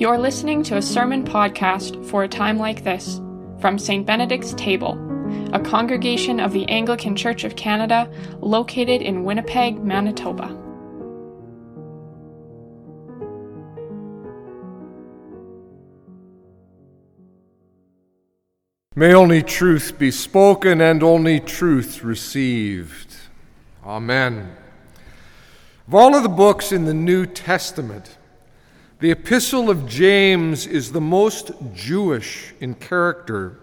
You're listening to a sermon podcast for a time like this from St. Benedict's Table, a congregation of the Anglican Church of Canada located in Winnipeg, Manitoba. May only truth be spoken and only truth received. Amen. Of all of the books in the New Testament, the Epistle of James is the most Jewish in character.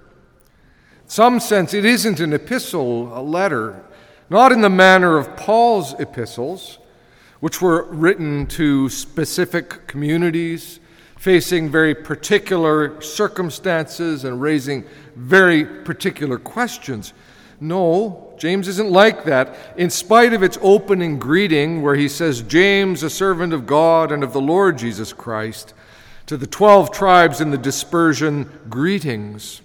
In some sense, it isn't an epistle, a letter, not in the manner of Paul's epistles, which were written to specific communities facing very particular circumstances and raising very particular questions. No, James isn't like that. In spite of its opening greeting, where he says, James, a servant of God and of the Lord Jesus Christ, to the 12 tribes in the dispersion, greetings.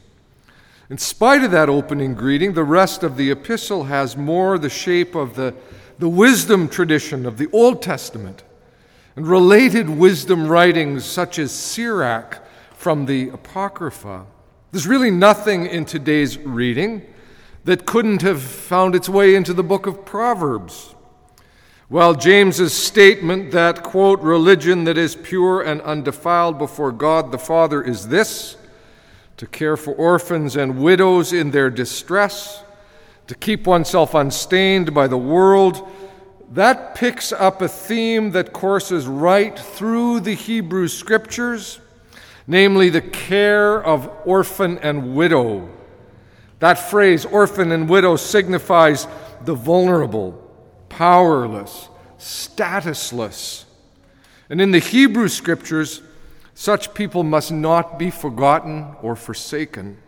In spite of that opening greeting, the rest of the epistle has more the shape of the, the wisdom tradition of the Old Testament and related wisdom writings such as Sirach from the Apocrypha. There's really nothing in today's reading that couldn't have found its way into the book of Proverbs. While James's statement that, quote, religion that is pure and undefiled before God the Father is this to care for orphans and widows in their distress, to keep oneself unstained by the world, that picks up a theme that courses right through the Hebrew scriptures, namely the care of orphan and widow. That phrase, orphan and widow, signifies the vulnerable, powerless, statusless. And in the Hebrew scriptures, such people must not be forgotten or forsaken.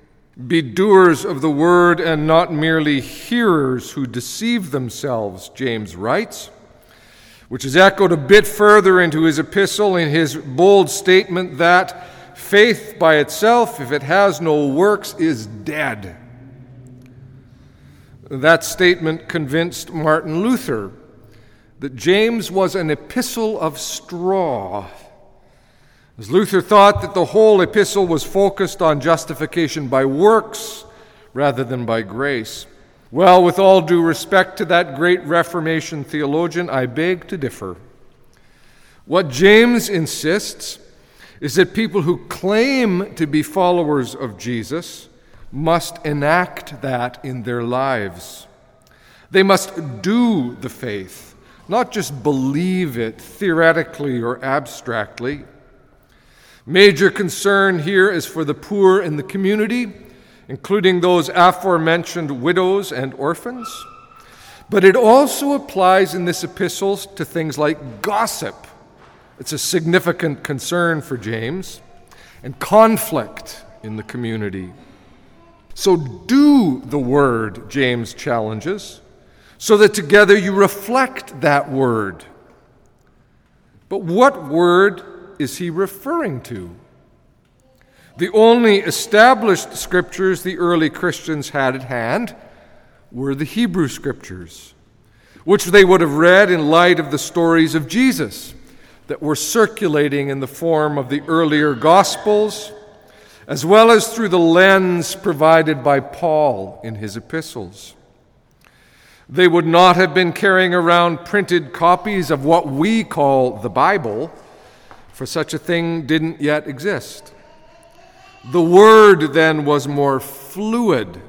Be doers of the word and not merely hearers who deceive themselves, James writes, which is echoed a bit further into his epistle in his bold statement that faith by itself, if it has no works, is dead. That statement convinced Martin Luther that James was an epistle of straw as Luther thought that the whole epistle was focused on justification by works rather than by grace. Well, with all due respect to that great Reformation theologian, I beg to differ. What James insists is that people who claim to be followers of Jesus must enact that in their lives. They must do the faith, not just believe it theoretically or abstractly. Major concern here is for the poor in the community, including those aforementioned widows and orphans. But it also applies in this epistle to things like gossip. It's a significant concern for James, and conflict in the community. So do the word, James challenges, so that together you reflect that word. But what word is he referring to? The only established scriptures the early Christians had at hand were the Hebrew scriptures, which they would have read in light of the stories of Jesus that were circulating in the form of the earlier Gospels, as well as through the lens provided by Paul in his epistles. They would not have been carrying around printed copies of what we call the Bible for such a thing didn't yet exist. The word then was more fluid,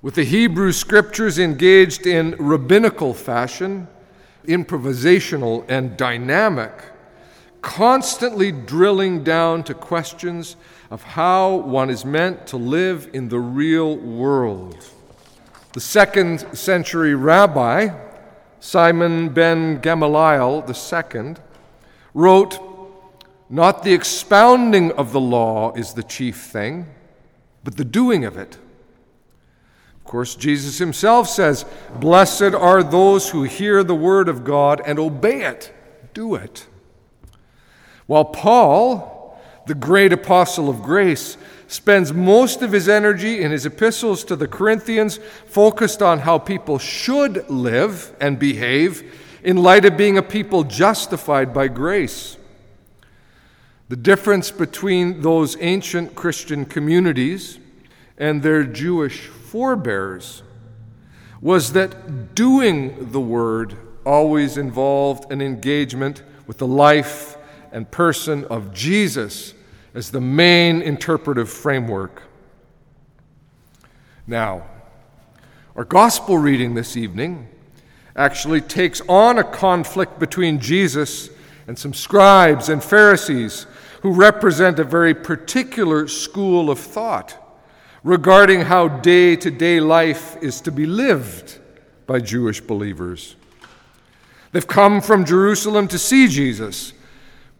with the Hebrew scriptures engaged in rabbinical fashion, improvisational and dynamic, constantly drilling down to questions of how one is meant to live in the real world. The second century rabbi, Simon ben Gamaliel II, wrote not the expounding of the law is the chief thing, but the doing of it. Of course, Jesus himself says, Blessed are those who hear the word of God and obey it, do it. While Paul, the great apostle of grace, spends most of his energy in his epistles to the Corinthians focused on how people should live and behave in light of being a people justified by grace. The difference between those ancient Christian communities and their Jewish forebears was that doing the word always involved an engagement with the life and person of Jesus as the main interpretive framework. Now, our gospel reading this evening actually takes on a conflict between Jesus and some scribes and Pharisees who represent a very particular school of thought regarding how day to day life is to be lived by Jewish believers. They've come from Jerusalem to see Jesus,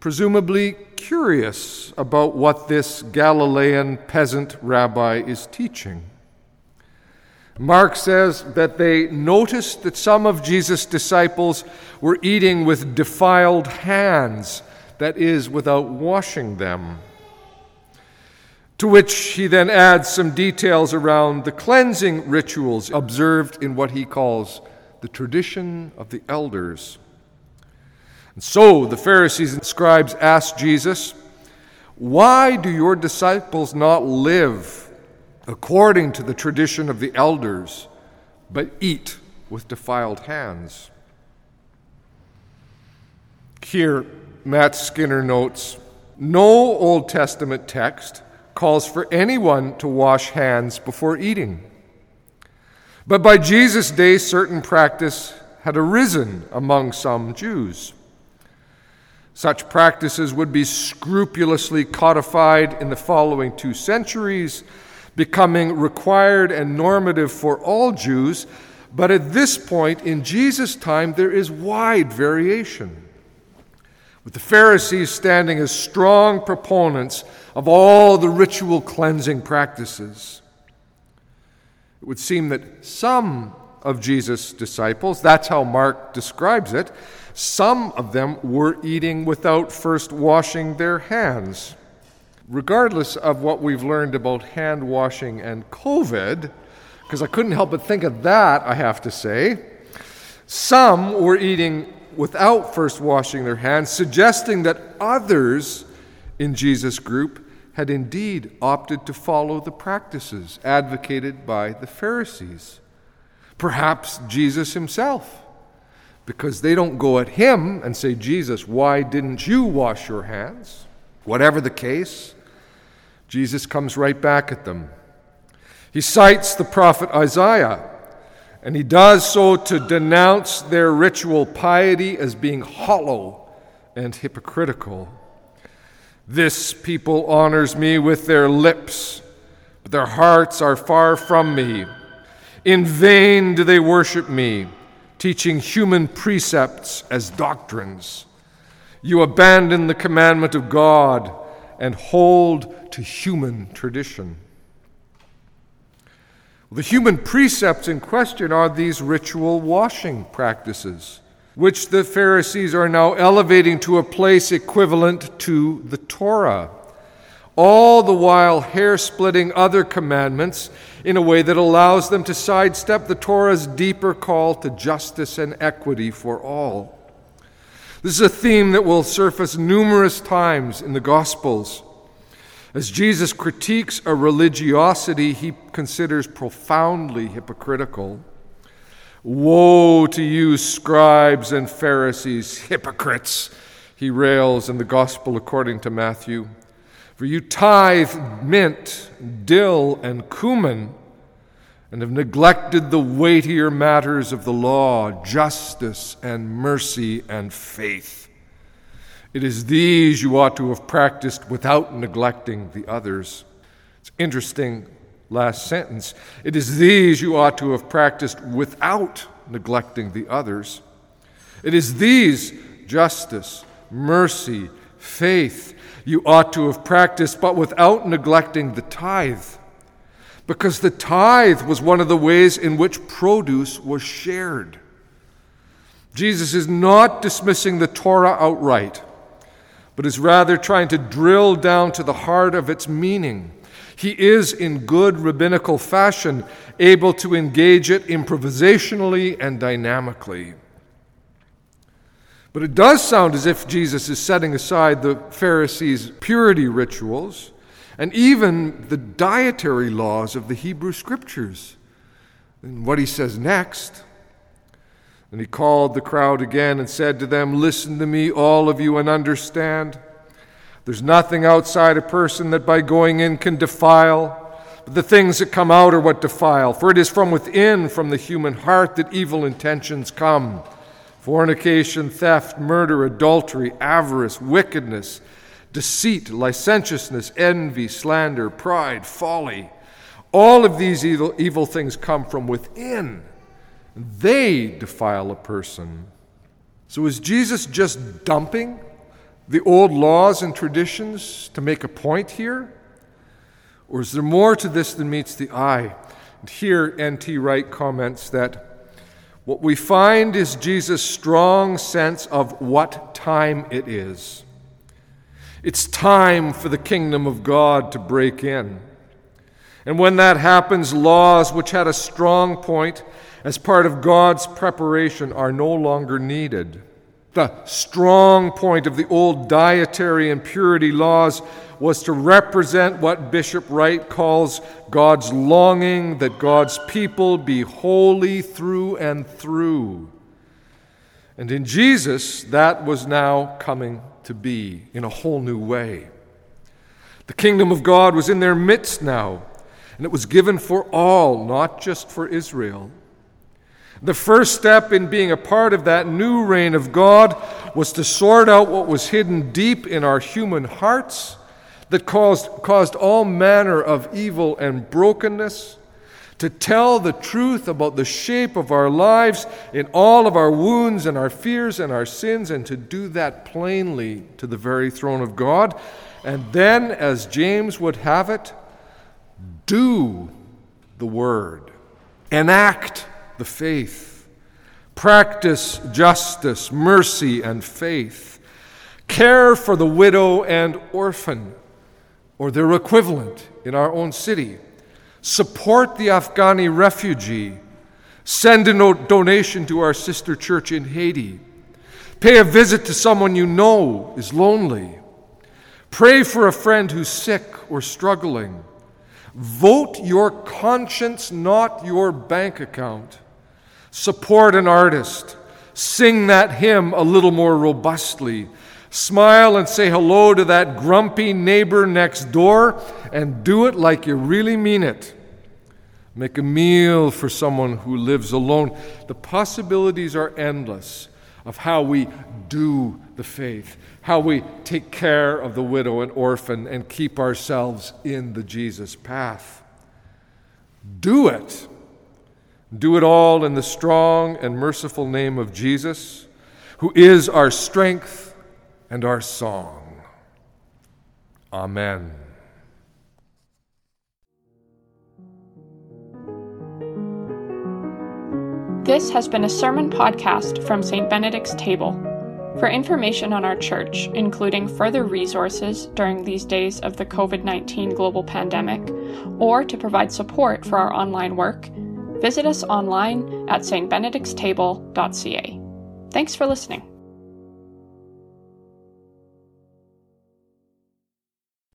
presumably curious about what this Galilean peasant rabbi is teaching. Mark says that they noticed that some of Jesus' disciples were eating with defiled hands, that is, without washing them. To which he then adds some details around the cleansing rituals observed in what he calls the tradition of the elders. And so the Pharisees and scribes asked Jesus, Why do your disciples not live according to the tradition of the elders, but eat with defiled hands? Here, Matt Skinner notes no Old Testament text calls for anyone to wash hands before eating. But by Jesus' day, certain practice had arisen among some Jews. Such practices would be scrupulously codified in the following two centuries, becoming required and normative for all Jews. But at this point in Jesus' time, there is wide variation with the Pharisees standing as strong proponents of all the ritual cleansing practices. It would seem that some of Jesus' disciples, that's how Mark describes it, some of them were eating without first washing their hands. Regardless of what we've learned about hand washing and COVID, because I couldn't help but think of that, I have to say, some were eating without first washing their hands, suggesting that others in Jesus' group had indeed opted to follow the practices advocated by the Pharisees. Perhaps Jesus himself, because they don't go at him and say, Jesus, why didn't you wash your hands? Whatever the case, Jesus comes right back at them. He cites the prophet Isaiah and he does so to denounce their ritual piety as being hollow and hypocritical. This people honors me with their lips, but their hearts are far from me. In vain do they worship me, teaching human precepts as doctrines. You abandon the commandment of God and hold to human tradition. The human precepts in question are these ritual washing practices, which the Pharisees are now elevating to a place equivalent to the Torah, all the while hair splitting other commandments in a way that allows them to sidestep the Torah's deeper call to justice and equity for all. This is a theme that will surface numerous times in the Gospels. As Jesus critiques a religiosity he considers profoundly hypocritical, Woe to you, scribes and Pharisees, hypocrites, he rails in the Gospel according to Matthew. For you tithe mint, dill, and cumin, and have neglected the weightier matters of the law, justice and mercy and faith. It is these you ought to have practiced without neglecting the others. It's interesting, last sentence. It is these you ought to have practiced without neglecting the others. It is these justice, mercy, faith you ought to have practiced, but without neglecting the tithe. Because the tithe was one of the ways in which produce was shared. Jesus is not dismissing the Torah outright but is rather trying to drill down to the heart of its meaning. He is, in good rabbinical fashion, able to engage it improvisationally and dynamically. But it does sound as if Jesus is setting aside the Pharisees' purity rituals and even the dietary laws of the Hebrew Scriptures. And what he says next. And he called the crowd again and said to them, Listen to me, all of you, and understand. There's nothing outside a person that by going in can defile. But the things that come out are what defile. For it is from within, from the human heart, that evil intentions come fornication, theft, murder, adultery, avarice, wickedness, deceit, licentiousness, envy, slander, pride, folly. All of these evil, evil things come from within. They defile a person. So is Jesus just dumping the old laws and traditions to make a point here? Or is there more to this than meets the eye? And here, N.T. Wright comments that what we find is Jesus' strong sense of what time it is. It's time for the kingdom of God to break in. And when that happens, laws which had a strong point as part of God's preparation are no longer needed. The strong point of the old dietary and purity laws was to represent what Bishop Wright calls God's longing that God's people be holy through and through. And in Jesus, that was now coming to be in a whole new way. The kingdom of God was in their midst now, and it was given for all, not just for Israel. The first step in being a part of that new reign of God was to sort out what was hidden deep in our human hearts that caused, caused all manner of evil and brokenness, to tell the truth about the shape of our lives in all of our wounds and our fears and our sins, and to do that plainly to the very throne of God. And then, as James would have it, do the word, enact the faith, practice justice, mercy, and faith, care for the widow and orphan, or their equivalent in our own city, support the Afghani refugee, send a donation to our sister church in Haiti, pay a visit to someone you know is lonely, pray for a friend who's sick or struggling. Vote your conscience, not your bank account. Support an artist. Sing that hymn a little more robustly. Smile and say hello to that grumpy neighbor next door and do it like you really mean it. Make a meal for someone who lives alone. The possibilities are endless of how we do the faith, how we take care of the widow and orphan and keep ourselves in the Jesus path. Do it. Do it all in the strong and merciful name of Jesus, who is our strength and our song. Amen. This has been a sermon podcast from St. Benedict's Table. For information on our church, including further resources during these days of the COVID 19 global pandemic, or to provide support for our online work, visit us online at stbenedictstable.ca. Thanks for listening.